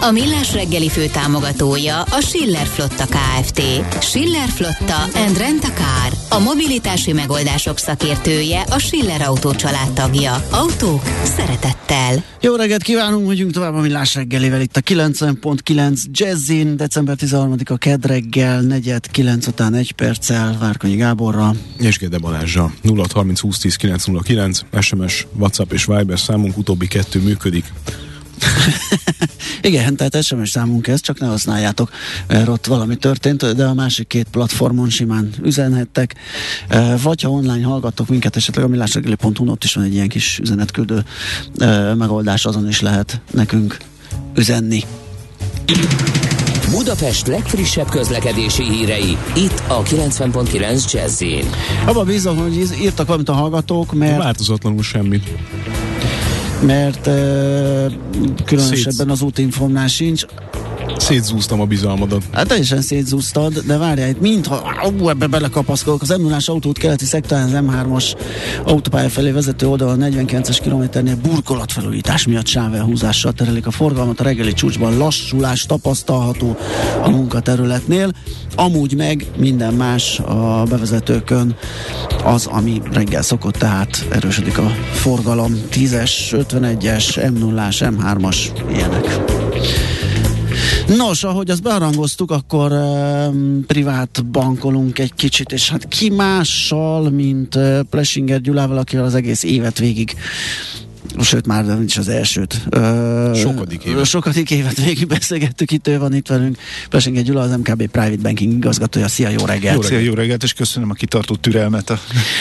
A Millás reggeli fő támogatója a Schiller Flotta KFT. Schiller Flotta and Rent a Car. A mobilitási megoldások szakértője a Schiller Autó tagja. Autók szeretettel. Jó reggelt kívánunk, megyünk tovább a Millás reggelivel itt a 90.9 Jazzin, december 13-a kedreggel, negyed 9 után egy perccel, Várkonyi Gáborra. És Gede Balázsa, 0 30 20 10 909, SMS, WhatsApp és Viber számunk, utóbbi kettő működik. Igen, tehát SMS számunk ez, csak ne használjátok, mert ott valami történt, de a másik két platformon simán üzenhettek, vagy ha online hallgattok minket, esetleg a millásregeli.hu ott is van egy ilyen kis üzenetküldő megoldás, azon is lehet nekünk üzenni. Budapest legfrissebb közlekedési hírei, itt a 90.9 jazz Abba bízom, hogy írtak valamit a hallgatók, mert... Változatlanul semmit mert uh, különösebben az útinformnál sincs. Szétzúztam a bizalmadat. Hát teljesen szétzúztad, de várjál, itt mintha ú, ebbe belekapaszkodok. Az m autót keleti szektorán az M3-as autópálya felé vezető oldalon 49-es kilométernél burkolatfelújítás miatt sávelhúzással terelik a forgalmat. A reggeli csúcsban lassulás tapasztalható a munkaterületnél. Amúgy meg minden más a bevezetőkön az, ami reggel szokott, tehát erősödik a forgalom. 10-es, 51-es, M0-as, M3-as, ilyenek. Nos, ahogy azt bearangoztuk, akkor uh, privát bankolunk egy kicsit, és hát ki mással, mint uh, Plesinger Gyulával, akivel az egész évet végig sőt már nem is az elsőt. Ö, sokadik évet. Sokadik évet végig beszélgettük, itt ő van itt velünk. Pesenge Gyula, az MKB Private Banking igazgatója. Szia, jó reggelt! Jó reggelt. Jó reggelt, és köszönöm a kitartó türelmet. A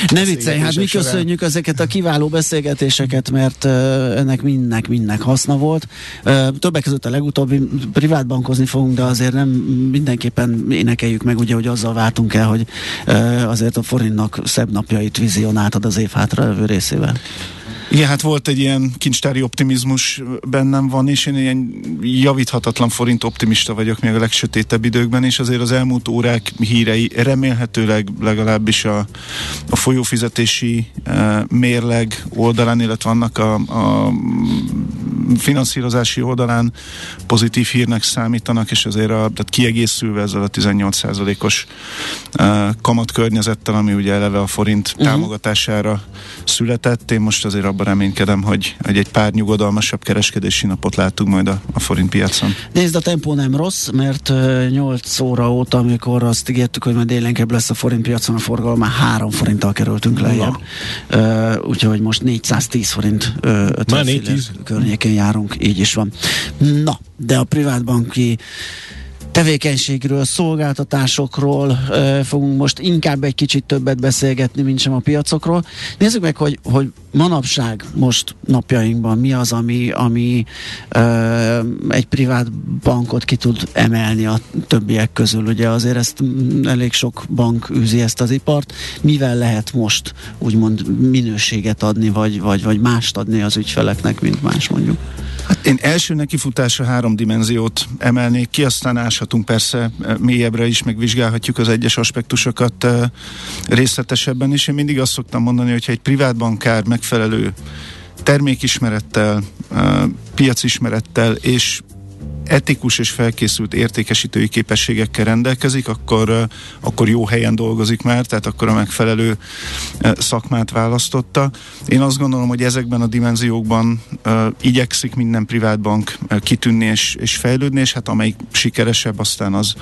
ne viccelj, hát mi köszönjük ezeket a kiváló beszélgetéseket, mert ennek mindnek, mindnek haszna volt. Többek között a legutóbbi privátbankozni fogunk, de azért nem mindenképpen énekeljük meg, ugye, hogy azzal váltunk el, hogy azért a forintnak szebb napjait vizionáltad az év hátra részével. Igen, hát volt egy ilyen kincstári optimizmus bennem van, és én ilyen javíthatatlan forint optimista vagyok még a legsötétebb időkben, és azért az elmúlt órák hírei remélhetőleg legalábbis a, a folyófizetési e, mérleg oldalán, illetve annak a, a finanszírozási oldalán pozitív hírnek számítanak, és azért a, tehát kiegészülve ezzel a 18%-os e, kamat környezettel, ami ugye eleve a forint uh-huh. támogatására született, én most azért abban reménykedem, hogy, hogy egy pár nyugodalmasabb kereskedési napot látunk majd a, a forint piacon. Nézd, a tempó nem rossz, mert uh, 8 óra óta, amikor azt ígértük, hogy majd élénkebb lesz a forint piacon a forgalom, már 3 forinttal kerültünk lejjebb. Uh, úgyhogy most 410 forint uh, 50 környékén járunk, így is van. Na, de a privátbanki tevékenységről, szolgáltatásokról ö, fogunk most inkább egy kicsit többet beszélgetni, mint sem a piacokról. Nézzük meg, hogy, hogy manapság most napjainkban mi az, ami, ami ö, egy privát bankot ki tud emelni a többiek közül. Ugye azért ezt elég sok bank űzi ezt az ipart. Mivel lehet most úgymond minőséget adni, vagy, vagy, vagy mást adni az ügyfeleknek, mint más mondjuk? Hát én első nekifutásra három dimenziót emelnék ki, aztán áshatunk persze eh, mélyebbre is, meg vizsgálhatjuk az egyes aspektusokat uh, részletesebben is. Én mindig azt szoktam mondani, hogyha egy privát bankár megfelelő termékismerettel, uh, piacismerettel és etikus és felkészült értékesítői képességekkel rendelkezik, akkor, akkor jó helyen dolgozik már, tehát akkor a megfelelő szakmát választotta. Én azt gondolom, hogy ezekben a dimenziókban uh, igyekszik minden privátbank uh, kitűnni és, és fejlődni, és hát amelyik sikeresebb, aztán az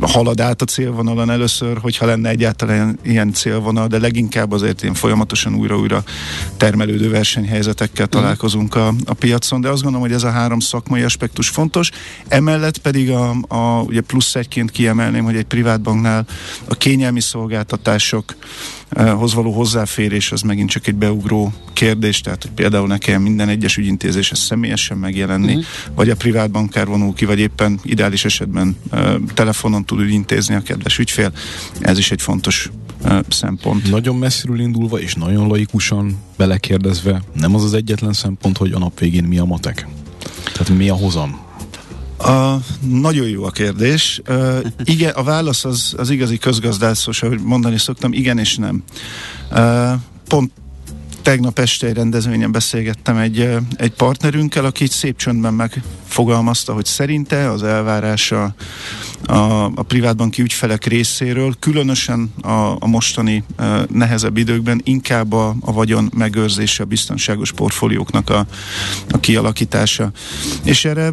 halad át a célvonalon először, hogyha lenne egyáltalán ilyen célvonal, de leginkább azért ilyen folyamatosan újra-újra termelődő versenyhelyzetekkel mhm. találkozunk a, a piacon, de azt gondolom, hogy ez a három szakmai aspektus fontos. Emellett pedig a, a ugye plusz egyként kiemelném, hogy egy privátbanknál a kényelmi szolgáltatások hoz való hozzáférés, az megint csak egy beugró kérdés, tehát hogy például nekem minden egyes ügyintézéshez személyesen megjelenni, uh-huh. vagy a privát bankár vonul ki, vagy éppen ideális esetben uh, telefonon tud ügyintézni a kedves ügyfél. Ez is egy fontos uh, szempont. Nagyon messziről indulva és nagyon laikusan belekérdezve, nem az az egyetlen szempont, hogy a nap végén mi a matek? Tehát mi a hozam? A, nagyon jó a kérdés. Uh, igen, a válasz az, az igazi közgazdászos, ahogy mondani szoktam, igen és nem. Uh, pont tegnap este egy rendezvényen beszélgettem egy, egy partnerünkkel, aki szép csöndben megfogalmazta, hogy szerinte az elvárása a, a privátbanki ügyfelek részéről, különösen a, a mostani uh, nehezebb időkben inkább a, a vagyon megőrzése, a biztonságos portfólióknak a, a kialakítása. És erre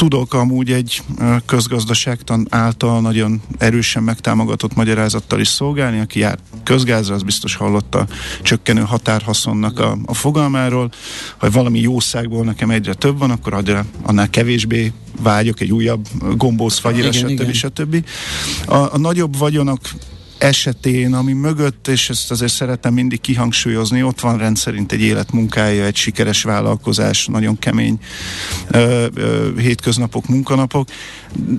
tudok amúgy egy közgazdaságtan által nagyon erősen megtámogatott magyarázattal is szolgálni, aki jár közgázra, az biztos hallotta csökkenő határhaszonnak a, a fogalmáról. Ha valami jószágból nekem egyre több van, akkor annál kevésbé vágyok egy újabb gombósz fagyira, stb. stb. A, a nagyobb vagyonok esetén, ami mögött, és ezt azért szeretem mindig kihangsúlyozni, ott van rendszerint egy életmunkája, egy sikeres vállalkozás, nagyon kemény ö, ö, hétköznapok, munkanapok.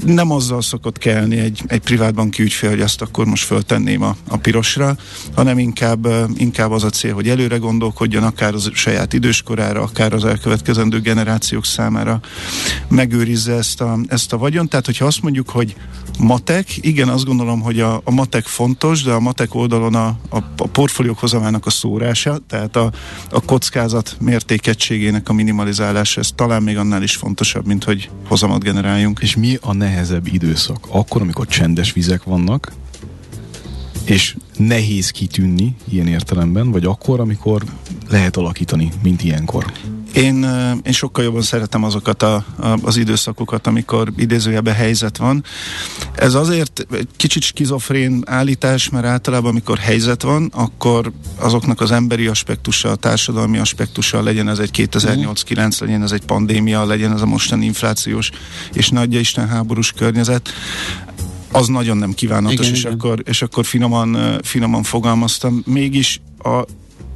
Nem azzal szokott kelni egy, egy privátbanki ügyfél, hogy azt akkor most föltenném a, a pirosra, hanem inkább, inkább az a cél, hogy előre gondolkodjon, akár az saját időskorára, akár az elkövetkezendő generációk számára megőrizze ezt a, ezt a vagyon. Tehát, hogyha azt mondjuk, hogy matek, igen, azt gondolom, hogy a, a matek font fontos, de a matek oldalon a, a, a portfóliók hozamának a szórása, tehát a, a kockázat mértékegységének a minimalizálása, ez talán még annál is fontosabb, mint hogy hozamot generáljunk. És mi a nehezebb időszak? Akkor, amikor csendes vizek vannak, és nehéz kitűnni ilyen értelemben, vagy akkor, amikor lehet alakítani, mint ilyenkor? Én, én sokkal jobban szeretem azokat a, a, az időszakokat, amikor idézőjebe helyzet van. Ez azért egy kicsit skizofrén állítás, mert általában amikor helyzet van, akkor azoknak az emberi aspektusa, a társadalmi aspektusa, legyen ez egy 2008-9, legyen ez egy pandémia, legyen ez a mostani inflációs és nagyja Isten háborús környezet, az nagyon nem kívánatos, igen, és, igen. Akkor, és akkor finoman, finoman fogalmaztam. Mégis a,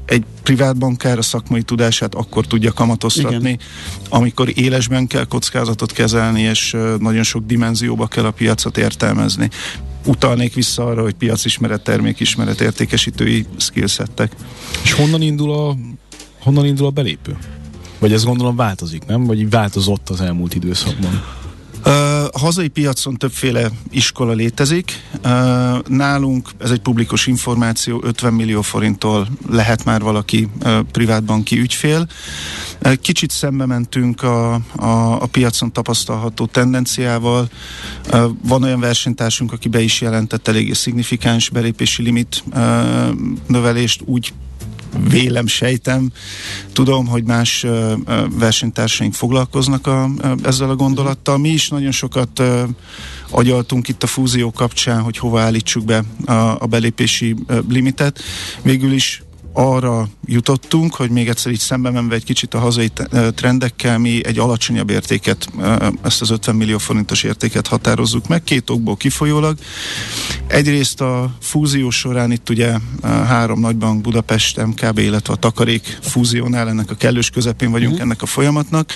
egy privát bankár a szakmai tudását akkor tudja kamatoztatni, Igen. amikor élesben kell kockázatot kezelni, és nagyon sok dimenzióba kell a piacot értelmezni. Utalnék vissza arra, hogy piacismeret, termékismeret, értékesítői skillsettek. És honnan indul a, honnan indul a belépő? Vagy ez gondolom változik, nem? Vagy változott az elmúlt időszakban? Hazai piacon többféle iskola létezik. Nálunk, ez egy publikus információ, 50 millió forinttól lehet már valaki privátbanki ügyfél. Kicsit szembe mentünk a, a, a piacon tapasztalható tendenciával. Van olyan versenytársunk, aki be is jelentett eléggé szignifikáns belépési limit növelést, úgy vélem, sejtem. Tudom, hogy más versenytársaink foglalkoznak a, ezzel a gondolattal. Mi is nagyon sokat agyaltunk itt a fúzió kapcsán, hogy hova állítsuk be a, a belépési limitet. Végül is arra jutottunk, hogy még egyszer így szembe menve egy kicsit a hazai trendekkel, mi egy alacsonyabb értéket, ezt az 50 millió forintos értéket határozzuk meg, két okból kifolyólag. Egyrészt a fúzió során itt ugye három nagybank, Budapest, MKB, illetve a Takarék fúziónál, ennek a kellős közepén vagyunk uh-huh. ennek a folyamatnak.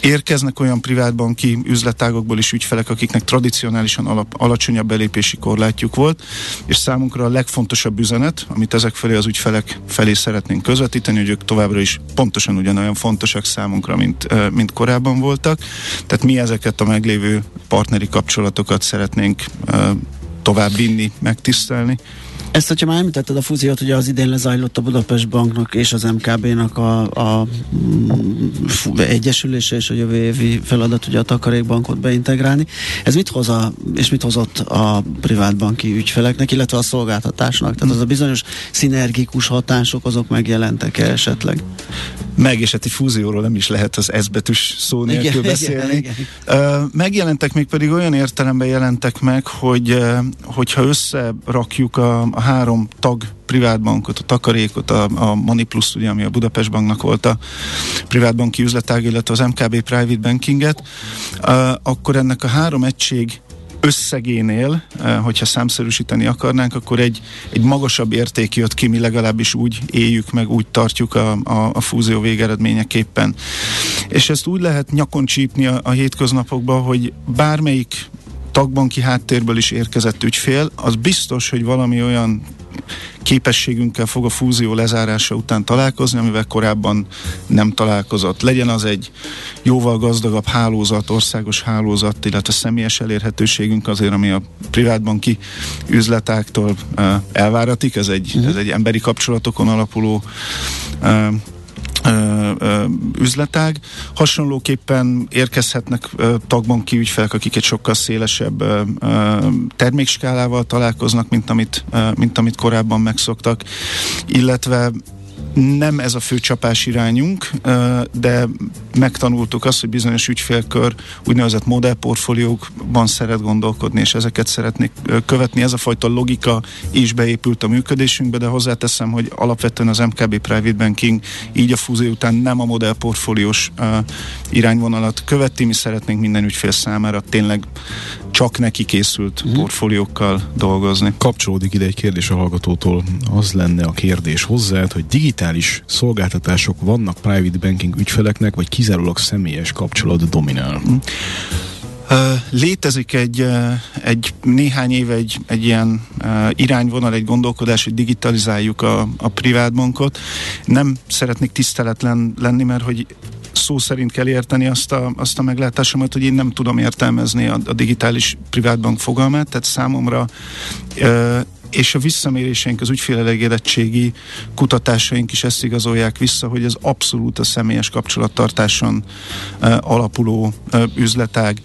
Érkeznek olyan privátbanki üzletágokból is ügyfelek, akiknek tradicionálisan alap, alacsonyabb belépési korlátjuk volt, és számunkra a legfontosabb üzenet, amit ezek felé az ügyfelek felé szeretnénk közvetíteni, hogy ők továbbra is pontosan ugyanolyan fontosak számunkra, mint, mint korábban voltak. Tehát mi ezeket a meglévő partneri kapcsolatokat szeretnénk tovább vinni, megtisztelni. Ezt, hogyha már említetted a fúziót, ugye az idén lezajlott a Budapest Banknak és az MKB-nak a, a a egyesülése és a jövő évi feladat ugye a takarékbankot beintegrálni. Ez mit hoz a, és mit hozott a privátbanki ügyfeleknek, illetve a szolgáltatásnak? Tehát az a bizonyos szinergikus hatások, azok megjelentek -e esetleg? Meg, és hát egy fúzióról nem is lehet az S betűs szó nélkül igen, beszélni. Igen, igen. Megjelentek még pedig olyan értelemben jelentek meg, hogy hogyha összerakjuk a, a három tag privátbankot, a takarékot, a, a Plus, ugye, ami a Budapest Banknak volt a privátbanki üzletág, illetve az MKB Private Bankinget, akkor ennek a három egység összegénél, hogyha számszerűsíteni akarnánk, akkor egy, egy magasabb érték jött ki, mi legalábbis úgy éljük meg, úgy tartjuk a, a, a fúzió végeredményeképpen. És ezt úgy lehet nyakon csípni a, a hétköznapokban, hogy bármelyik tagbanki háttérből is érkezett ügyfél, az biztos, hogy valami olyan képességünkkel fog a fúzió lezárása után találkozni, amivel korábban nem találkozott. Legyen az egy jóval gazdagabb hálózat, országos hálózat, illetve személyes elérhetőségünk azért, ami a privátbanki üzletáktól uh, elváratik. Ez egy, uh-huh. ez egy emberi kapcsolatokon alapuló uh, üzletág. Hasonlóképpen érkezhetnek ö, tagbanki ügyfelek, akik egy sokkal szélesebb termékskálával találkoznak, mint amit, mint amit korábban megszoktak, illetve nem ez a fő csapás irányunk, de megtanultuk azt, hogy bizonyos ügyfélkör úgynevezett modellportfóliókban szeret gondolkodni, és ezeket szeretnék követni. Ez a fajta logika is beépült a működésünkbe, de hozzáteszem, hogy alapvetően az MKB Private Banking így a fúzió után nem a modellportfóliós irányvonalat követi, mi szeretnénk minden ügyfél számára tényleg csak neki készült mm. portfóliókkal dolgozni. Kapcsolódik ide egy kérdés a hallgatótól. Az lenne a kérdés hozzád, hogy digitális szolgáltatások vannak private banking ügyfeleknek, vagy kizárólag személyes kapcsolat dominál? Mm. Létezik egy, egy néhány éve egy, egy ilyen irányvonal, egy gondolkodás, hogy digitalizáljuk a, a privátbankot. Nem szeretnék tiszteletlen lenni, mert hogy szó szerint kell érteni azt a, azt a meglátásomat, hogy én nem tudom értelmezni a, a digitális privátbank fogalmát, tehát számomra és a visszaméréseink, az ügyfélelégedettségi kutatásaink is ezt igazolják vissza, hogy ez abszolút a személyes kapcsolattartáson alapuló üzletág.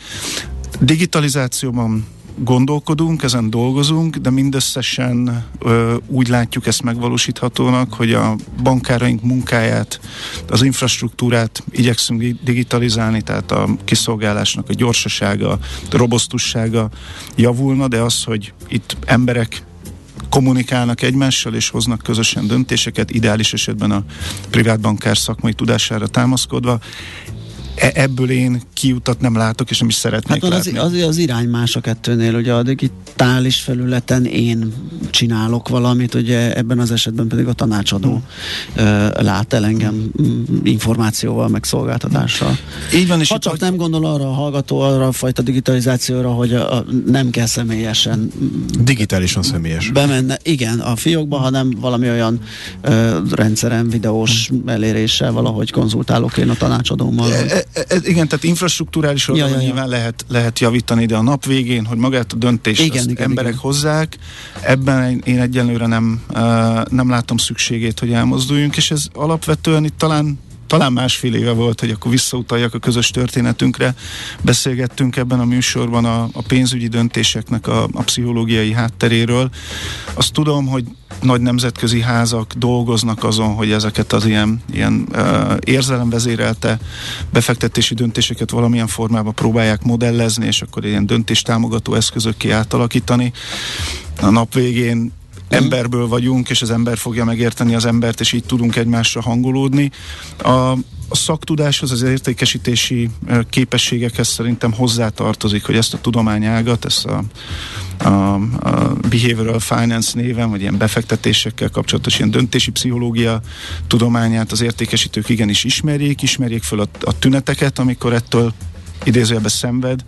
Digitalizációban gondolkodunk, ezen dolgozunk, de mindösszesen ö, úgy látjuk ezt megvalósíthatónak, hogy a bankáraink munkáját, az infrastruktúrát igyekszünk digitalizálni, tehát a kiszolgálásnak a gyorsasága, a robosztussága javulna, de az, hogy itt emberek kommunikálnak egymással és hoznak közösen döntéseket, ideális esetben a privátbankár szakmai tudására támaszkodva. E- ebből én kiutat nem látok, és nem is szeretnék hát látni. Az, az, az irány más a kettőnél, ugye a digitális felületen én csinálok valamit, ugye ebben az esetben pedig a tanácsadó hmm. uh, lát el engem um, információval, meg szolgáltatással. Így van, és ha csak hogy... nem gondol arra a hallgató, arra a fajta digitalizációra, hogy a, a, nem kell személyesen digitálisan személyes. Bemenne, igen, a fiókba, hanem valami olyan uh, rendszeren, videós eléréssel valahogy konzultálok én a tanácsadómmal. E, e, e, igen, tehát infrastruktúrális oldalon ja, ja, ja. nyilván lehet, lehet javítani, de a nap végén, hogy magát a döntést igen, igen, emberek igen. hozzák, ebben én egyenlőre nem, uh, nem látom szükségét, hogy elmozduljunk, és ez alapvetően itt talán talán másfél éve volt, hogy akkor visszautaljak a közös történetünkre. Beszélgettünk ebben a műsorban a, a pénzügyi döntéseknek a, a pszichológiai hátteréről. Azt tudom, hogy nagy nemzetközi házak dolgoznak azon, hogy ezeket az ilyen, ilyen uh, érzelemvezérelte befektetési döntéseket valamilyen formában próbálják modellezni, és akkor ilyen döntéstámogató eszközökké átalakítani. A nap végén emberből vagyunk, és az ember fogja megérteni az embert, és így tudunk egymásra hangolódni. A, a szaktudáshoz, az értékesítési képességekhez szerintem hozzátartozik, hogy ezt a tudományágat, ezt a, a, a behavioral finance néven, vagy ilyen befektetésekkel kapcsolatos ilyen döntési pszichológia tudományát az értékesítők igenis ismerjék, ismerjék föl a, a tüneteket, amikor ettől idézőjelben szenved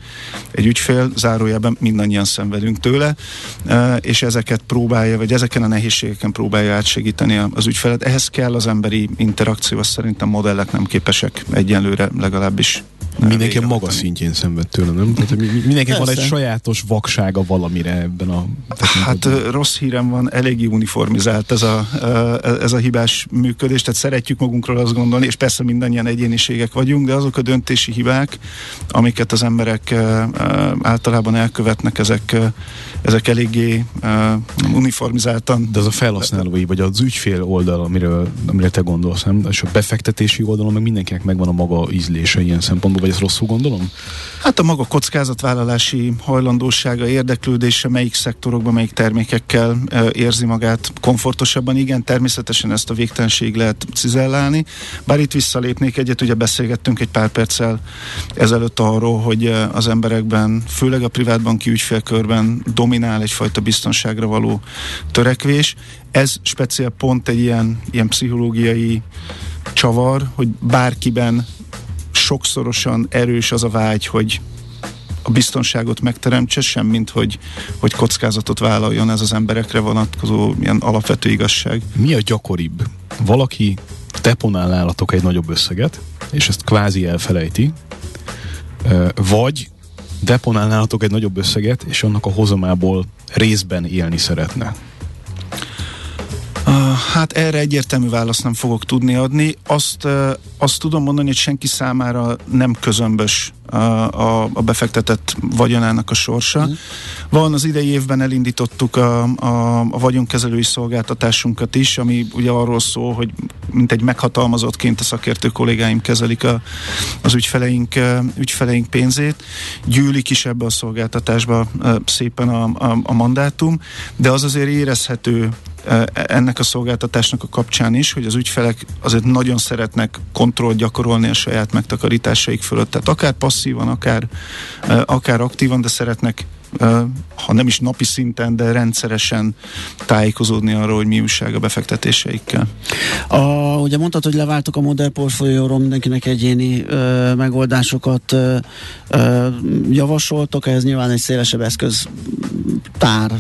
egy ügyfél, zárójelben mindannyian szenvedünk tőle, e, és ezeket próbálja, vagy ezeken a nehézségeken próbálja átsegíteni az ügyfelet. Ehhez kell az emberi interakció, azt szerintem modellek nem képesek egyenlőre legalábbis Mindenki a maga szintjén szenved tőle, nem? Tehát mindenki van egy sajátos vaksága valamire ebben a Hát rossz hírem van, eléggé uniformizált ez a, ez a hibás működés, tehát szeretjük magunkról azt gondolni, és persze mindannyian egyéniségek vagyunk, de azok a döntési hibák, amiket az emberek általában elkövetnek, ezek, ezek eléggé uniformizáltan. De az a felhasználói, vagy az ügyfél oldal, amiről, amire te gondolsz, nem? És a befektetési oldalon meg mindenkinek megvan a maga ízlése ilyen szempontból vagy ezt rosszul gondolom? Hát a maga kockázatvállalási hajlandósága, érdeklődése, melyik szektorokban, melyik termékekkel érzi magát komfortosabban. Igen, természetesen ezt a végtelenség lehet cizellálni. Bár itt visszalépnék egyet, ugye beszélgettünk egy pár perccel ezelőtt arról, hogy az emberekben, főleg a privátbanki ügyfélkörben dominál egyfajta biztonságra való törekvés. Ez speciál pont egy ilyen, ilyen pszichológiai csavar, hogy bárkiben sokszorosan erős az a vágy, hogy a biztonságot megteremtse, sem mint hogy, hogy kockázatot vállaljon ez az emberekre vonatkozó ilyen alapvető igazság. Mi a gyakoribb? Valaki deponál nálatok egy nagyobb összeget, és ezt kvázi elfelejti, vagy deponál egy nagyobb összeget, és annak a hozamából részben élni szeretne. Uh, hát erre egyértelmű választ nem fogok tudni adni. Azt, uh, azt tudom mondani, hogy senki számára nem közömbös uh, a, a befektetett vagyonának a sorsa. Mm. Van az idei évben elindítottuk a, a, a vagyonkezelői szolgáltatásunkat is, ami ugye arról szól, hogy mint egy meghatalmazottként a szakértő kollégáim kezelik a, az ügyfeleink, ügyfeleink pénzét. Gyűlik is ebbe a szolgáltatásba szépen a, a, a mandátum, de az azért érezhető ennek a szolgáltatásnak a kapcsán is, hogy az ügyfelek azért nagyon szeretnek kontrollt gyakorolni a saját megtakarításaik fölött. Tehát akár passzívan, akár, akár aktívan, de szeretnek ha nem is napi szinten, de rendszeresen tájékozódni arról, hogy mi újság a befektetéseikkel. A, ugye mondtad, hogy leváltok a modellportfólióról, mindenkinek egyéni ö, megoldásokat ö, ö, javasoltok, ez nyilván egy szélesebb eszköz tár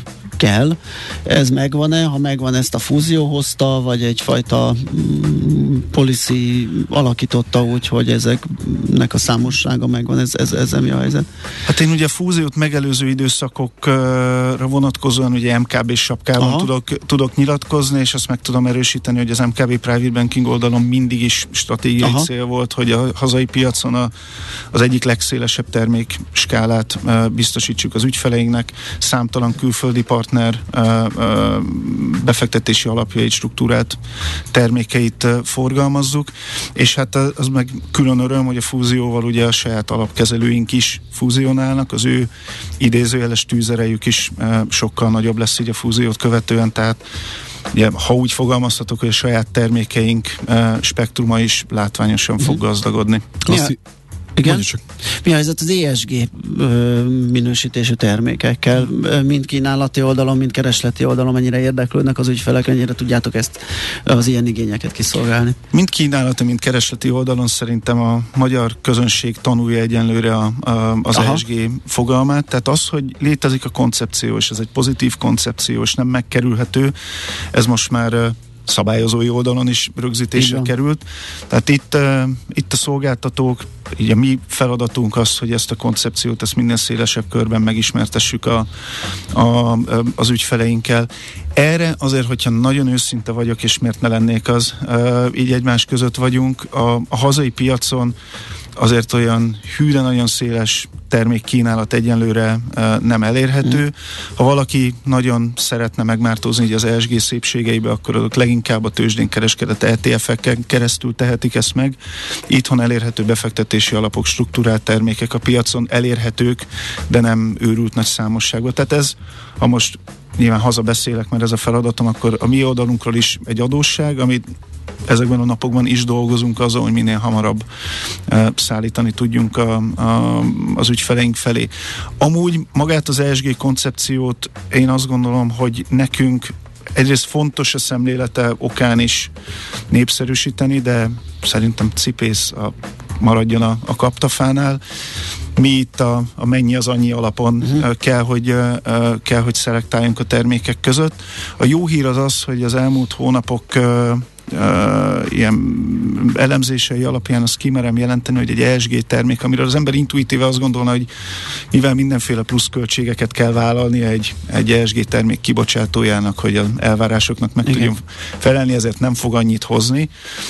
kell. Ez megvan-e? Ha megvan, ezt a fúzió hozta, vagy egyfajta mm, policy alakította úgy, hogy ezeknek a számossága megvan? Ez, ez, ez mi a helyzet? Hát én ugye a fúziót megelőző időszakokra vonatkozóan ugye MKB sapkában tudok, tudok nyilatkozni, és azt meg tudom erősíteni, hogy az MKB Private Banking oldalon mindig is stratégiai Aha. cél volt, hogy a hazai piacon a, az egyik legszélesebb termék skálát biztosítsuk az ügyfeleinknek, számtalan külföldi part partner befektetési alapjait, struktúrát, termékeit forgalmazzuk, és hát az meg külön öröm, hogy a fúzióval ugye a saját alapkezelőink is fúzionálnak, az ő idézőjeles tűzerejük is sokkal nagyobb lesz így a fúziót követően, tehát Ugye, ha úgy fogalmazhatok, hogy a saját termékeink spektruma is látványosan fog mhm. gazdagodni. Azt, igen? Csak. Mi a helyzet az ESG ö, minősítésű termékekkel? Mind kínálati oldalon, mind keresleti oldalon mennyire érdeklődnek az ügyfelek, mennyire tudjátok ezt az ilyen igényeket kiszolgálni? Mind kínálati, mind keresleti oldalon szerintem a magyar közönség tanulja egyenlőre a, a, az Aha. ESG fogalmát. Tehát az, hogy létezik a koncepció, és ez egy pozitív koncepció, és nem megkerülhető, ez most már szabályozói oldalon is rögzítésre Igen. került. Tehát itt, itt a szolgáltatók, így a mi feladatunk az, hogy ezt a koncepciót, ezt minden szélesebb körben megismertessük a, a, az ügyfeleinkkel. Erre azért, hogyha nagyon őszinte vagyok, és miért ne lennék az, így egymás között vagyunk, a, a hazai piacon azért olyan hűre nagyon széles termékkínálat egyenlőre nem elérhető. Mm. Ha valaki nagyon szeretne megmártózni így az ESG szépségeibe, akkor azok leginkább a tőzsdén kereskedett ETF-eken keresztül tehetik ezt meg. Itthon elérhető befektetési alapok, struktúrált termékek a piacon elérhetők, de nem őrült nagy számosságban. Tehát ez, ha most nyilván hazabeszélek, mert ez a feladatom, akkor a mi oldalunkról is egy adósság, amit ezekben a napokban is dolgozunk azon, hogy minél hamarabb uh, szállítani tudjunk a, a, az ügyfeleink felé. Amúgy magát az ESG koncepciót én azt gondolom, hogy nekünk egyrészt fontos a szemlélete okán is népszerűsíteni, de szerintem cipész a, maradjon a, a kaptafánál. Mi itt a, a mennyi az annyi alapon uh-huh. kell, hogy, uh, kell, hogy szelektáljunk a termékek között. A jó hír az az, hogy az elmúlt hónapok uh, ilyen elemzései alapján azt kimerem jelenteni, hogy egy ESG termék, amiről az ember intuitíve azt gondolna, hogy mivel mindenféle pluszköltségeket kell vállalni egy, egy ESG termék kibocsátójának, hogy az elvárásoknak meg Igen. tudjon felelni, ezért nem fog annyit hozni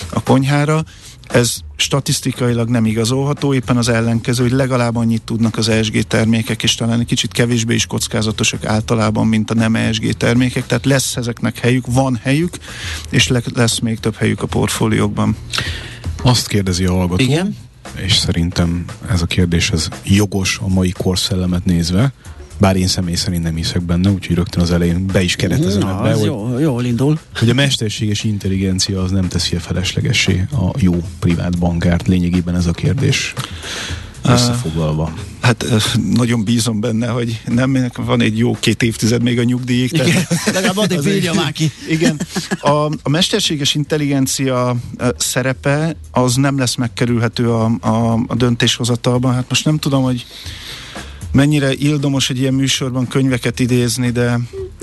a konyhára. Ez statisztikailag nem igazolható, éppen az ellenkező, hogy legalább annyit tudnak az ESG termékek, és talán egy kicsit kevésbé is kockázatosak általában, mint a nem ESG termékek, tehát lesz ezeknek helyük, van helyük, és le- lesz még több helyük a portfóliókban. Azt kérdezi a hallgató, Igen? és szerintem ez a kérdés ez jogos a mai korszellemet nézve, bár én személy szerint nem hiszek benne, úgyhogy rögtön az elején be is keretezem Na, ebbe, hogy, jó, jól indul. hogy a mesterséges intelligencia az nem teszi a feleslegessé a jó privát bankárt, lényegében ez a kérdés összefoglalva. Hát nagyon bízom benne, hogy nem van egy jó két évtized még a nyugdíjig. tehát- Igen, legalább addig bírja már ki. Igen. A, a mesterséges intelligencia szerepe az nem lesz megkerülhető a, a, a döntéshozatalban. Hát most nem tudom, hogy mennyire ildomos egy ilyen műsorban könyveket idézni, de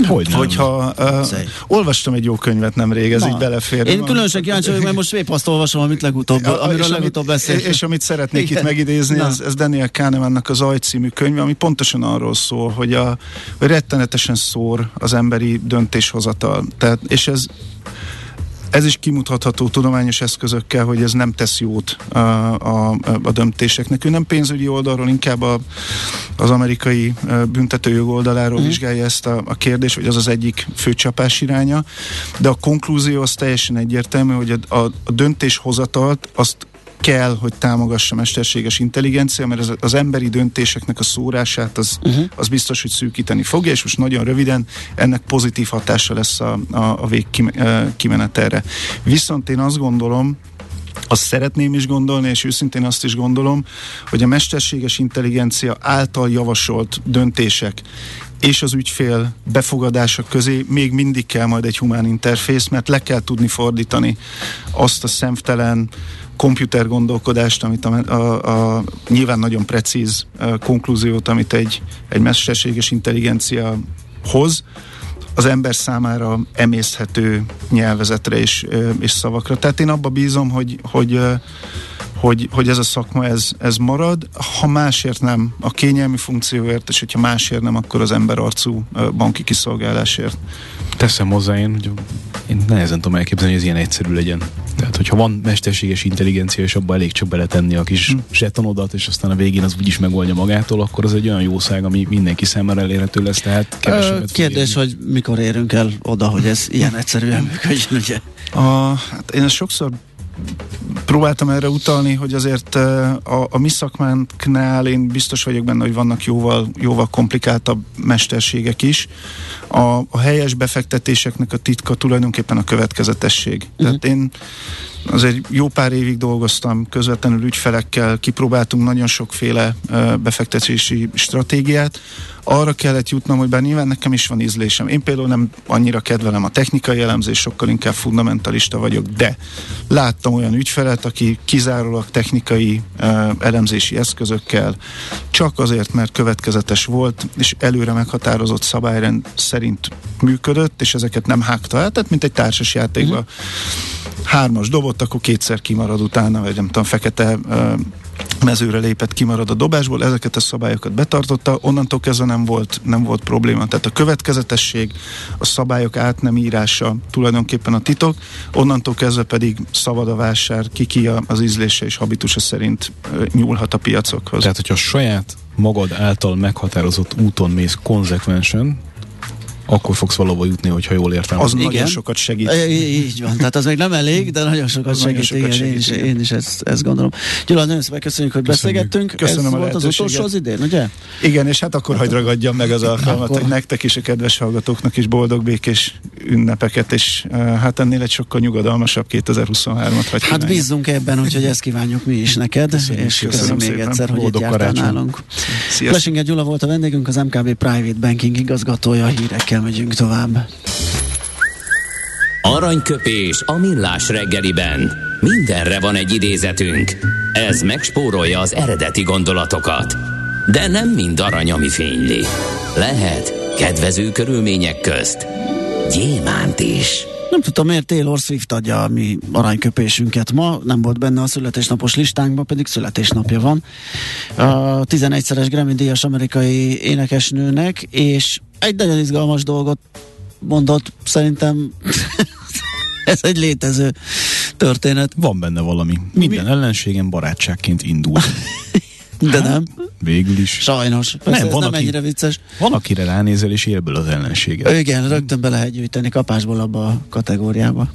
Hogy nem? hogyha uh, olvastam egy jó könyvet nemrég, ez Na, így belefér. Én különösen kíváncsi vagyok, mert most épp azt olvasom, amit legutóbb, Ja, amiről és legutóbb amit, beszéltünk. És amit szeretnék Igen. itt megidézni, Na. ez, ez Daniel Kahnemannak az Aj című könyve, ami pontosan arról szól, hogy, a, hogy rettenetesen szór az emberi döntéshozatal. Tehát, és ez ez is kimutatható tudományos eszközökkel, hogy ez nem tesz jót a, a, a döntéseknek. Ő nem pénzügyi oldalról, inkább a, az amerikai büntetőjog oldaláról uh-huh. vizsgálja ezt a, a kérdést, hogy az az egyik fő csapás iránya, de a konklúzió az teljesen egyértelmű, hogy a, a, a döntéshozatalt azt kell, hogy támogassa a mesterséges intelligencia, mert az, az emberi döntéseknek a szórását az, uh-huh. az biztos, hogy szűkíteni fogja, és most nagyon röviden ennek pozitív hatása lesz a, a, a vég kimenetelre. Viszont én azt gondolom, azt szeretném is gondolni, és őszintén azt is gondolom, hogy a mesterséges intelligencia által javasolt döntések és az ügyfél befogadása közé még mindig kell majd egy humán interfész, mert le kell tudni fordítani azt a szemtelen komputer gondolkodást, amit a, a, a nyilván nagyon precíz a konklúziót, amit egy, egy mesterséges intelligencia hoz, az ember számára emészhető nyelvezetre és, és szavakra. Tehát én abba bízom, hogy, hogy, hogy, hogy ez a szakma ez, ez marad, ha másért nem, a kényelmi funkcióért, és hogyha másért nem, akkor az emberarcú banki kiszolgálásért. Teszem hozzá én, hogy én nehezen tudom elképzelni, hogy ez ilyen egyszerű legyen. Tehát, hogyha van mesterséges intelligencia, és abban elég csak beletenni a kis hmm. zsetonodat, és aztán a végén az úgyis megoldja magától, akkor az egy olyan jószág, ami mindenki számára elérhető lesz, tehát kevesebbet. Kérdés, hogy mikor érünk el oda, hogy ez ilyen egyszerűen működjön, ugye? A, hát én ezt sokszor próbáltam erre utalni, hogy azért a, a mi szakmánknál én biztos vagyok benne, hogy vannak jóval, jóval komplikáltabb mesterségek is. A, a helyes befektetéseknek a titka tulajdonképpen a következetesség. Uh-huh. Tehát én azért jó pár évig dolgoztam közvetlenül ügyfelekkel, kipróbáltunk nagyon sokféle befektetési stratégiát. Arra kellett jutnom, hogy bár nyilván nekem is van ízlésem. Én például nem annyira kedvelem a technikai elemzés, sokkal inkább fundamentalista vagyok, de láttam olyan ügyfelet, aki kizárólag technikai elemzési eszközökkel, csak azért, mert következetes volt, és előre meghatározott szabályrend szerint működött, és ezeket nem hágta el, tehát mint egy társas játékban. Uh-huh. Hármas dobott, akkor kétszer kimarad utána, vagy nem tudom, fekete mezőre lépett, kimarad a dobásból, ezeket a szabályokat betartotta, onnantól kezdve nem volt, nem volt probléma. Tehát a következetesség, a szabályok át nem írása tulajdonképpen a titok, onnantól kezdve pedig szabad a vásár, ki ki az ízlése és habitusa szerint nyúlhat a piacokhoz. Tehát, hogyha saját magad által meghatározott úton mész konzekvensen, akkor fogsz valahova jutni, hogyha jól értem. Az igen. nagyon sokat segít. E, így van, tehát az még nem elég, de nagyon sokat az segít. Nagyon sokat igen, segít, én is, én is ezt, ezt gondolom. Gyula, nagyon szépen köszönjük, hogy köszönjük. beszélgettünk. Köszönöm Ez volt az utolsó az idén, ugye? Igen, és hát akkor hagyd ragadjam meg az alkalmat, akkor... hogy nektek is a kedves hallgatóknak is boldog békés ünnepeket, és hát ennél egy sokkal nyugodalmasabb 2023-at vagy Hát bízzunk ebben, úgyhogy ezt kívánjuk mi is neked, köszönjük, és köszönöm, köszönöm még egyszer, hogy itt jártál nálunk. Lesinger Gyula volt a vendégünk, az MKB Private Banking igazgatója, hírekkel megyünk tovább. Aranyköpés a millás reggeliben. Mindenre van egy idézetünk. Ez megspórolja az eredeti gondolatokat. De nem mind arany, ami fényli. Lehet kedvező körülmények közt gyémánt is. Nem tudtam, miért Taylor Swift adja a mi aranyköpésünket ma, nem volt benne a születésnapos listánkban, pedig születésnapja van. A 11-szeres Grammy díjas amerikai énekesnőnek, és egy nagyon izgalmas dolgot mondott, szerintem ez egy létező történet. Van benne valami. Minden Mi? ellenségem barátságként indul. De nem. Végül is. Sajnos. Persze nem, van, nem aki, ennyire vicces. Van, akire ránézel, és élből az ellenséget. Igen, rögtön be lehet gyűjteni kapásból abba a kategóriába.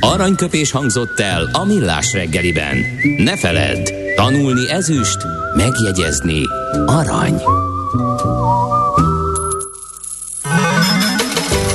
Aranyköpés hangzott el a millás reggeliben. Ne feledd, tanulni ezüst, megjegyezni arany.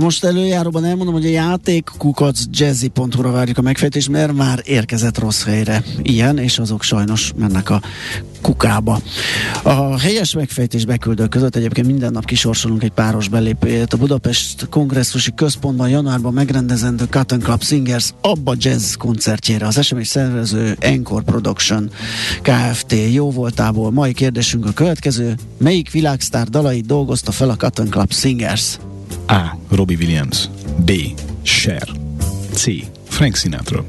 Most előjáróban elmondom, hogy a játék kukac jazzy.hu-ra várjuk a megfejtést, mert már érkezett rossz helyre. Ilyen, és azok sajnos mennek a kukába. A helyes megfejtés beküldők között egyébként minden nap kisorsolunk egy páros belépőjét. A Budapest kongresszusi központban januárban megrendezendő Cotton Club Singers Abba Jazz koncertjére. Az SMS szervező Encore Production Kft. Jó voltából. Mai kérdésünk a következő. Melyik világsztár dalait dolgozta fel a Cotton Club Singers? A. Robbie Williams B. Cher C. Frank Sinatra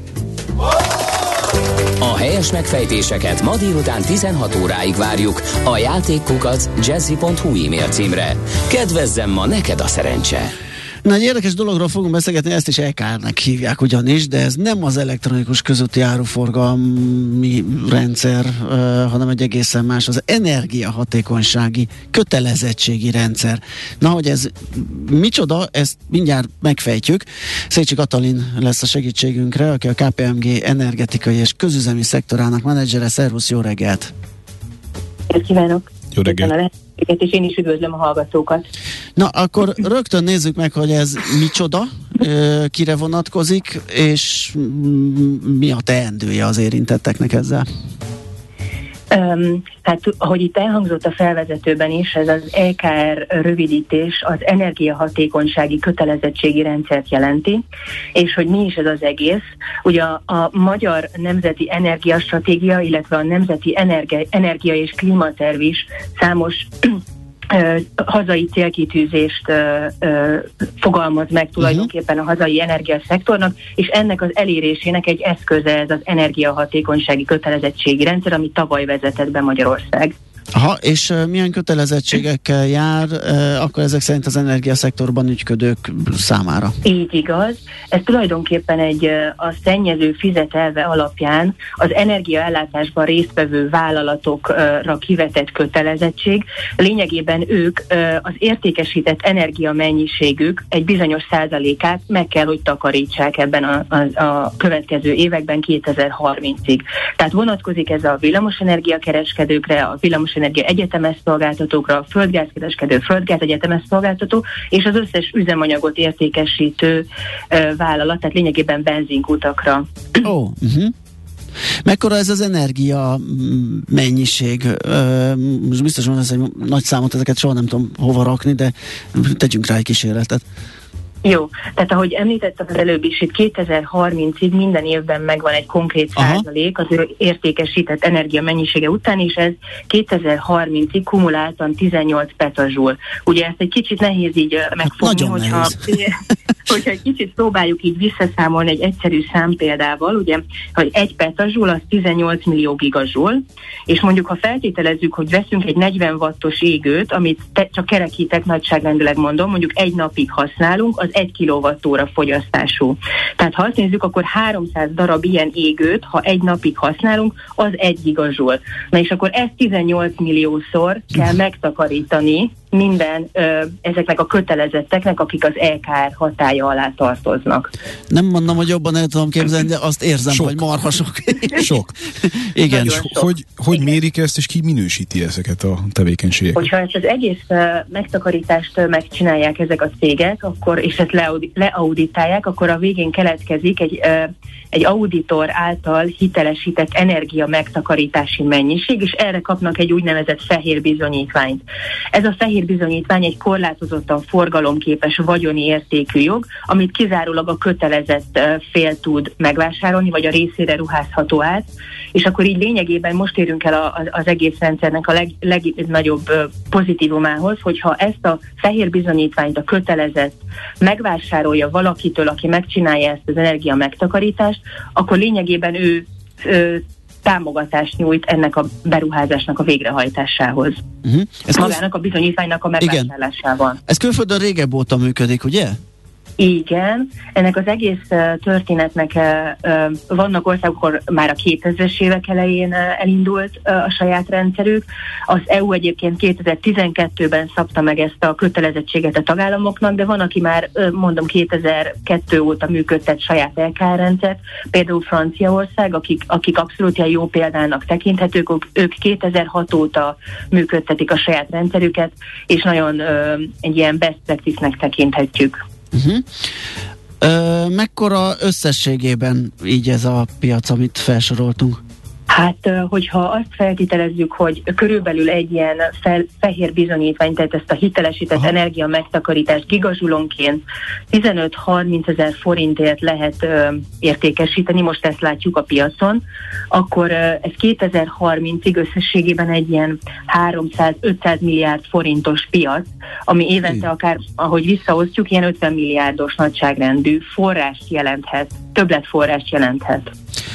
A helyes megfejtéseket ma délután 16 óráig várjuk a játékkukac jazzy.hu e-mail címre. Kedvezzem ma neked a szerencse! Na, egy érdekes dologról fogunk beszélgetni, ezt is EKR-nek hívják ugyanis, de ez nem az elektronikus közúti áruforgalmi rendszer, hanem egy egészen más, az energiahatékonysági kötelezettségi rendszer. Na, hogy ez micsoda, ezt mindjárt megfejtjük. Szécsi Katalin lesz a segítségünkre, aki a KPMG energetikai és közüzemi szektorának menedzsere. Szervusz, jó reggelt! Kívánok! Jó reggelt! és én is üdvözlöm a hallgatókat. Na, akkor rögtön nézzük meg, hogy ez micsoda, kire vonatkozik, és mi a teendője az érintetteknek ezzel? Um, hát, ahogy itt elhangzott a felvezetőben is, ez az EKR rövidítés az energiahatékonysági kötelezettségi rendszert jelenti, és hogy mi is ez az egész. Ugye a, a Magyar Nemzeti Energiastratégia, illetve a Nemzeti Energia, Energia és Klímaterv is számos hazai célkitűzést ö, ö, fogalmaz meg tulajdonképpen a hazai energiaszektornak, és ennek az elérésének egy eszköze ez az energiahatékonysági kötelezettségi rendszer, ami tavaly vezetett be Magyarország. Aha, és milyen kötelezettségekkel jár akkor ezek szerint az energiaszektorban ügyködők számára? Így igaz. Ez tulajdonképpen egy a szennyező fizetelve alapján az energiaellátásban résztvevő vállalatokra kivetett kötelezettség. Lényegében ők az értékesített energia mennyiségük egy bizonyos százalékát meg kell, hogy takarítsák ebben a, a, a következő években 2030-ig. Tehát vonatkozik ez a villamosenergia kereskedőkre, a villamos energia egyetemes szolgáltatókra, a földgázkereskedő, földgáz egyetemes szolgáltató, és az összes üzemanyagot értékesítő uh, vállalat, tehát lényegében benzinkutakra. Ó, oh, uh-huh. Mekkora ez az energia mennyiség? Most biztos van egy nagy számot, ezeket soha nem tudom hova rakni, de tegyünk rá egy kísérletet. Jó, tehát ahogy említettem az előbb is, itt 2030-ig minden évben megvan egy konkrét Aha. százalék az ő értékesített energia mennyisége után, és ez 2030-ig kumuláltan 18 petazsul. Ugye ezt egy kicsit nehéz így megfogni, hát hogyha, hogyha egy kicsit próbáljuk így visszaszámolni egy egyszerű számpéldával, ugye, hogy egy petazsul az 18 millió gigazsul, és mondjuk ha feltételezzük, hogy veszünk egy 40 wattos égőt, amit te, csak kerekítek nagyságrendileg mondom, mondjuk egy napig használunk, az 1 kWh fogyasztású. Tehát ha azt nézzük, akkor 300 darab ilyen égőt, ha egy napig használunk, az 1 gigazsul. Na és akkor ezt 18 milliószor kell megtakarítani minden ö, ezeknek a kötelezetteknek, akik az EKR hatája alá tartoznak. Nem mondom, hogy jobban el tudom képzelni, de azt érzem, sok. hogy marha sok. sok. Igen. És sok. Hogy, hogy Igen. mérik ezt, és ki minősíti ezeket a tevékenységeket? Hogyha ezt az egész uh, megtakarítást uh, megcsinálják ezek a cégek, akkor, és ezt leaudi, leauditálják, akkor a végén keletkezik egy, uh, egy auditor által hitelesített energia megtakarítási mennyiség, és erre kapnak egy úgynevezett fehér bizonyítványt. Ez a fehér bizonyítvány egy korlátozottan forgalomképes vagyoni értékű jog, amit kizárólag a kötelezett fél tud megvásárolni, vagy a részére ruházható át, és akkor így lényegében most érünk el a, az egész rendszernek a leg, legnagyobb pozitívumához, hogyha ezt a fehér bizonyítványt a kötelezett megvásárolja valakitől, aki megcsinálja ezt az energia megtakarítást, akkor lényegében ő támogatást nyújt ennek a beruházásnak a végrehajtásához. Uh-huh. Ez Magának a bizonyítványnak a megvásárlásával. Ez külföldön régebb óta működik, ugye? Igen, ennek az egész történetnek vannak országok, ahol már a 2000-es évek elején elindult a saját rendszerük. Az EU egyébként 2012-ben szabta meg ezt a kötelezettséget a tagállamoknak, de van, aki már mondom 2002 óta működtet saját LKR rendszert, például Franciaország, akik, akik abszolút jó példának tekinthetők, ők 2006 óta működtetik a saját rendszerüket, és nagyon egy ilyen best practice-nek tekinthetjük. Uh-huh. Ö, mekkora összességében így ez a piac, amit felsoroltunk? Hát, hogyha azt feltételezzük, hogy körülbelül egy ilyen fel, fehér bizonyítvány, tehát ezt a hitelesített Aha. energia megtakarítást gigazsulonként 15-30 ezer forintért lehet ö, értékesíteni, most ezt látjuk a piacon, akkor ö, ez 2030-ig összességében egy ilyen 300-500 milliárd forintos piac, ami évente akár, ahogy visszaosztjuk, ilyen 50 milliárdos nagyságrendű forrást jelenthet, többletforrást jelenthet.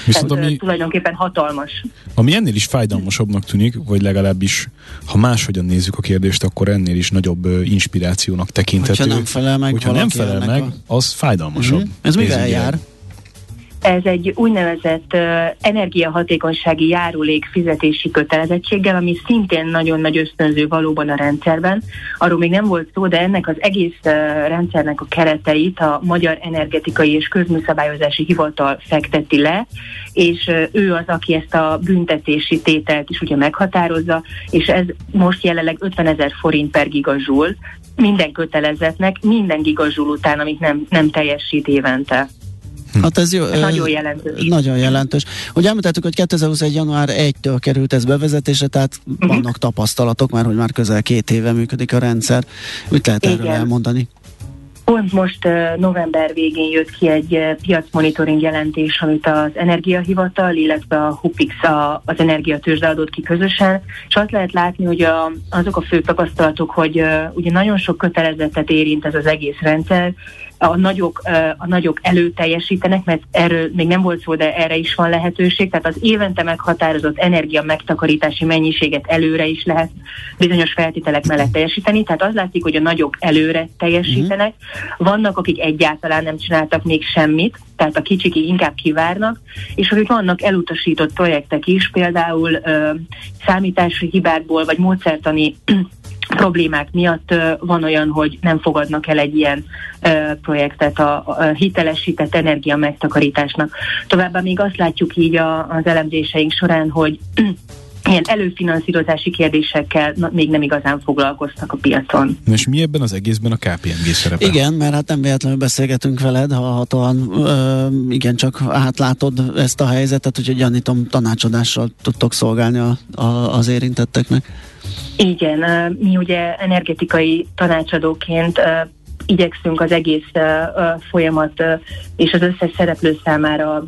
Viszont ami, tulajdonképpen hatalmas. Ami ennél is fájdalmasabbnak tűnik, vagy legalábbis, ha máshogyan nézzük a kérdést, akkor ennél is nagyobb inspirációnak tekinthető. Hogyha nem felel meg, Hogyha nem felel meg, a... az fájdalmasabb. Uh-huh. Ez mivel jár? Ez egy úgynevezett energiahatékonysági járulék fizetési kötelezettséggel, ami szintén nagyon nagy ösztönző valóban a rendszerben. Arról még nem volt szó, de ennek az egész rendszernek a kereteit a Magyar Energetikai és Közműszabályozási Hivatal fekteti le, és ő az, aki ezt a büntetési tételt is ugye meghatározza, és ez most jelenleg 50 ezer forint per gigazsúl, minden kötelezetnek, minden gigazsúl után, amit nem, nem teljesít évente. Hm. Hát ez jó. Ez nagyon jelentős. Nagyon jelentős. Ugye említettük, hogy 2021. január 1-től került ez bevezetésre, tehát uh-huh. vannak tapasztalatok már, hogy már közel két éve működik a rendszer. Mit lehet Igen. erről elmondani? Pont most november végén jött ki egy piacmonitoring jelentés, amit az Energiahivatal, illetve a HUPIX, a, az energiatőzsde adott ki közösen, és azt lehet látni, hogy a, azok a fő tapasztalatok, hogy uh, ugye nagyon sok kötelezettet érint ez az egész rendszer, a nagyok, a nagyok előteljesítenek, mert erről még nem volt szó, de erre is van lehetőség. Tehát az évente meghatározott energia megtakarítási mennyiséget előre is lehet bizonyos feltételek mellett teljesíteni. Tehát az látszik, hogy a nagyok előre teljesítenek. Vannak, akik egyáltalán nem csináltak még semmit, tehát a kicsik inkább kivárnak, és akik vannak elutasított projektek is, például ö, számítási hibákból, vagy módszertani problémák miatt van olyan, hogy nem fogadnak el egy ilyen projektet a, a hitelesített energia megtakarításnak. Továbbá még azt látjuk így a, az elemzéseink során, hogy ilyen előfinanszírozási kérdésekkel na, még nem igazán foglalkoztak a piacon. És mi ebben az egészben a KPMG szerepe? Igen, mert hát nem véletlenül beszélgetünk veled, hallhatóan ö, igen, csak átlátod ezt a helyzetet, úgyhogy gyanítom tanácsadással tudtok szolgálni a, a, az érintetteknek. Igen, mi ugye energetikai tanácsadóként igyekszünk az egész folyamat és az összes szereplő számára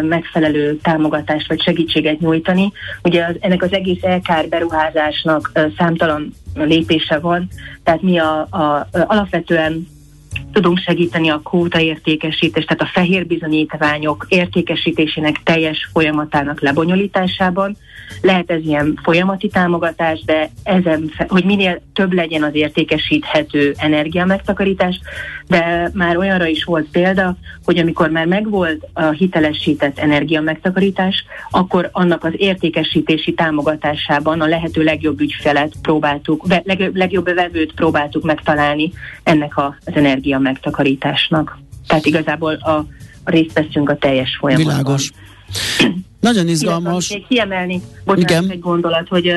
megfelelő támogatást vagy segítséget nyújtani. Ugye az, ennek az egész LKR beruházásnak számtalan lépése van, tehát mi a, a, alapvetően tudunk segíteni a kóta értékesítést, tehát a fehér bizonyítványok értékesítésének teljes folyamatának lebonyolításában, lehet ez ilyen folyamati támogatás, de ezen, hogy minél több legyen az értékesíthető energiamegtakarítás, de már olyanra is volt példa, hogy amikor már megvolt a hitelesített energiamegtakarítás, akkor annak az értékesítési támogatásában a lehető legjobb ügyfelet próbáltuk, legjobb, legjobb vevőt próbáltuk megtalálni ennek az energiamegtakarításnak. Tehát igazából a, a részt veszünk a teljes folyamatban. Világos. Nagyon izgalmas. Még kiemelni, bocsánat, Igen. egy gondolat, hogy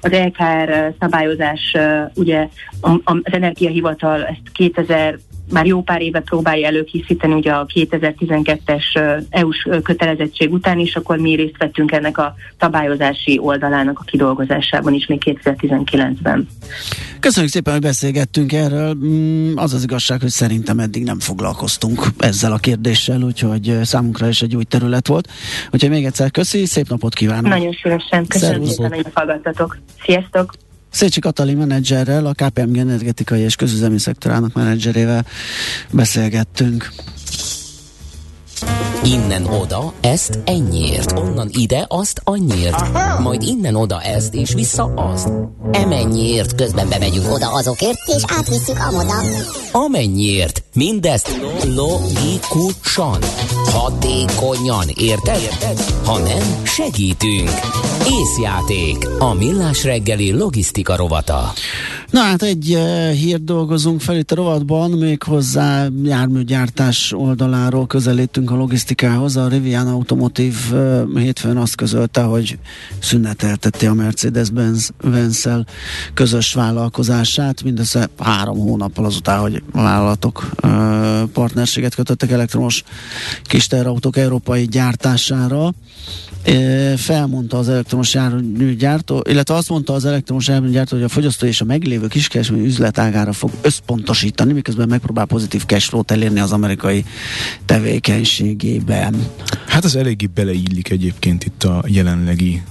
az LKR szabályozás, ugye az Energiahivatal ezt 2000 már jó pár éve próbálja előkészíteni ugye a 2012-es EU-s kötelezettség után is, akkor mi részt vettünk ennek a szabályozási oldalának a kidolgozásában is még 2019-ben. Köszönjük szépen, hogy beszélgettünk erről. Mm, az az igazság, hogy szerintem eddig nem foglalkoztunk ezzel a kérdéssel, úgyhogy számunkra is egy új terület volt. Úgyhogy még egyszer köszi, szép napot kívánok! Nagyon szívesen, köszönöm szépen, hogy hallgattatok. Sziasztok! Szécsi Katalin menedzserrel, a KPMG energetikai és közüzemi szektorának menedzserével beszélgettünk. Innen oda, ezt ennyiért. Onnan ide, azt annyiért. Majd innen oda ezt, és vissza azt. Emennyiért közben bemegyünk oda azokért, és átvisszük amoda. Amennyiért. Mindezt logikusan, hatékonyan, érted? érted? Ha nem, segítünk. Észjáték. A millás reggeli logisztika rovata. Na hát egy uh, hírt dolgozunk fel itt a rovatban, még hozzá járműgyártás oldaláról közelítünk a logisztikához. A Rivian Automotive uh, hétfőn azt közölte, hogy szünetelteti a Mercedes-Benz közös vállalkozását, mindössze három hónappal azután, hogy a vállalatok uh, partnerséget kötöttek elektromos kisterautók európai gyártására felmondta az elektromos járműgyártó, illetve azt mondta az elektromos járműgyártó, hogy a fogyasztó és a meglévő kiskereskedelmi üzletágára fog összpontosítani, miközben megpróbál pozitív cashflow-t elérni az amerikai tevékenységében. Hát az eléggé beleillik egyébként itt a jelenlegi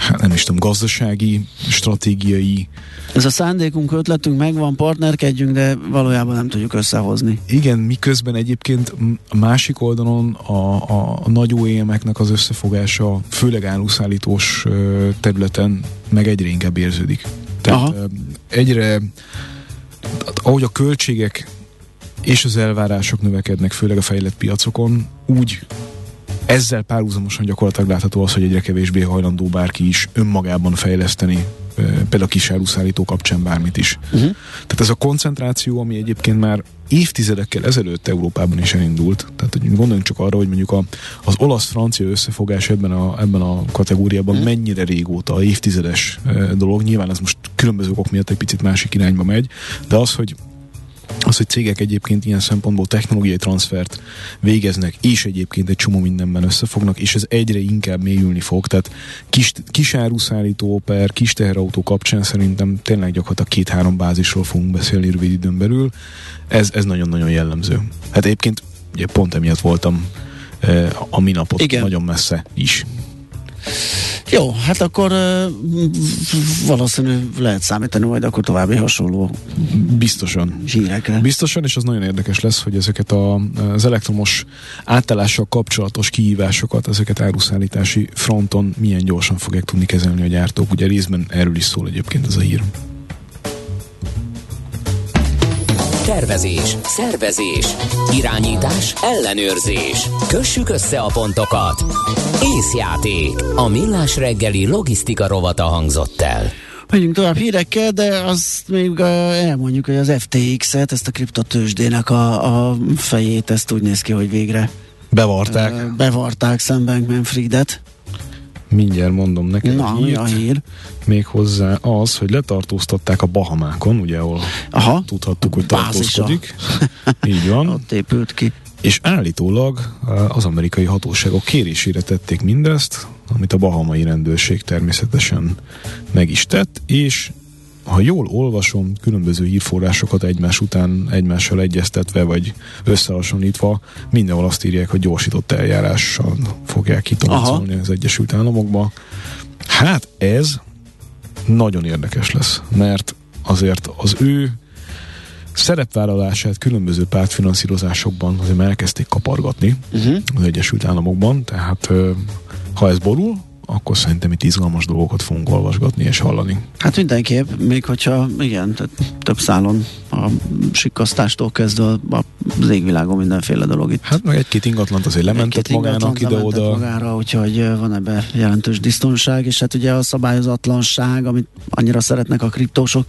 hát nem is tudom, gazdasági, stratégiai. Ez a szándékunk, ötletünk megvan, partnerkedjünk, de valójában nem tudjuk összehozni. Igen, miközben egyébként a másik oldalon a, a, a nagy OEM-eknek az összefogása, főleg áruszállítós területen meg egyre inkább érződik. Tehát Aha. egyre, ahogy a költségek és az elvárások növekednek, főleg a fejlett piacokon, úgy ezzel párhuzamosan gyakorlatilag látható az, hogy egyre kevésbé hajlandó bárki is önmagában fejleszteni például a kisáruszállító kapcsán bármit is. Uh-huh. Tehát ez a koncentráció, ami egyébként már évtizedekkel ezelőtt Európában is elindult, tehát hogy gondoljunk csak arra, hogy mondjuk a, az olasz-francia összefogás ebben a, ebben a kategóriában uh-huh. mennyire régóta, évtizedes dolog, nyilván ez most különböző okok miatt egy picit másik irányba megy, de az, hogy az, hogy cégek egyébként ilyen szempontból technológiai transfert végeznek, és egyébként egy csomó mindenben összefognak, és ez egyre inkább mélyülni fog. Tehát kis, kis áruszállító per kis teherautó kapcsán szerintem tényleg gyakorlatilag két-három bázisról fogunk beszélni rövid időn belül. Ez, ez nagyon-nagyon jellemző. Hát egyébként ugye pont emiatt voltam eh, a minapot Igen. nagyon messze is. Jó, hát akkor valószínű lehet számítani majd akkor további hasonló Biztosan. Zsírekre. Biztosan, és az nagyon érdekes lesz, hogy ezeket a, az elektromos átállással kapcsolatos kihívásokat, ezeket áruszállítási fronton milyen gyorsan fogják tudni kezelni a gyártók. Ugye részben erről is szól egyébként ez a hír. Tervezés, szervezés, irányítás, ellenőrzés. Kössük össze a pontokat. Észjáték. A millás reggeli logisztika rovata hangzott el. Megyünk tovább hírekkel, de azt még elmondjuk, hogy az FTX-et, ezt a kriptotősdének a, a fejét, ezt úgy néz ki, hogy végre bevarták. Bevarták szemben Manfredet. Mindjárt mondom neked Na, a hírt. a hír? Még hozzá az, hogy letartóztatták a Bahamákon, ugye, ahol Aha. tudhattuk, hogy tartózkodik. Így van. Ott épült ki. És állítólag az amerikai hatóságok kérésére tették mindezt, amit a bahamai rendőrség természetesen meg is tett, és ha jól olvasom, különböző hírforrásokat egymás után egymással egyeztetve, vagy összehasonlítva, mindenhol azt írják, hogy gyorsított eljárással fogják kitolcolni az Egyesült Államokba. Hát ez nagyon érdekes lesz, mert azért az ő szerepvállalását különböző pártfinanszírozásokban azért elkezdték kapargatni uh-huh. az Egyesült Államokban, tehát ha ez borul, akkor szerintem itt izgalmas dolgokat fogunk olvasgatni és hallani. Hát mindenképp, még hogyha igen, tehát több szálon a sikasztástól kezdve az égvilágon mindenféle dolog itt. Hát meg egy-két ingatlant azért lementett egy magának ide-oda. magára, úgyhogy van ebbe jelentős biztonság, és hát ugye a szabályozatlanság, amit annyira szeretnek a kriptósok,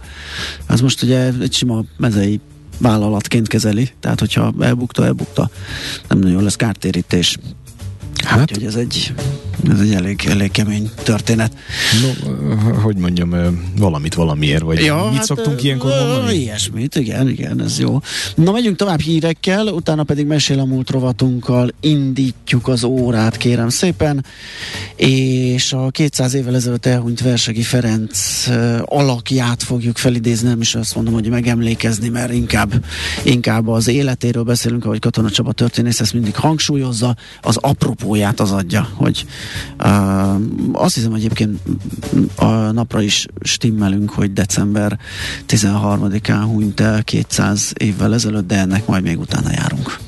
az most ugye egy sima mezei vállalatként kezeli, tehát hogyha elbukta, elbukta, nem nagyon lesz kártérítés. Hát, Úgyhogy ez egy, ez egy elég, elég kemény történet. No, hogy mondjam, valamit valamiért, vagy ja, mit hát, szoktunk ilyenkor mondani? Ilyesmit, igen, igen, ez jó. Na, megyünk tovább hírekkel, utána pedig mesél a múlt rovatunkkal, indítjuk az órát, kérem szépen, és a 200 évvel ezelőtt elhunyt Versegi Ferenc alakját fogjuk felidézni, nem is azt mondom, hogy megemlékezni, mert inkább, inkább az életéről beszélünk, ahogy Katona Csaba történész ezt mindig hangsúlyozza, az apropó tempóját az adja, hogy uh, azt hiszem, egyébként a napra is stimmelünk, hogy december 13-án hunyt el 200 évvel ezelőtt, de ennek majd még utána járunk.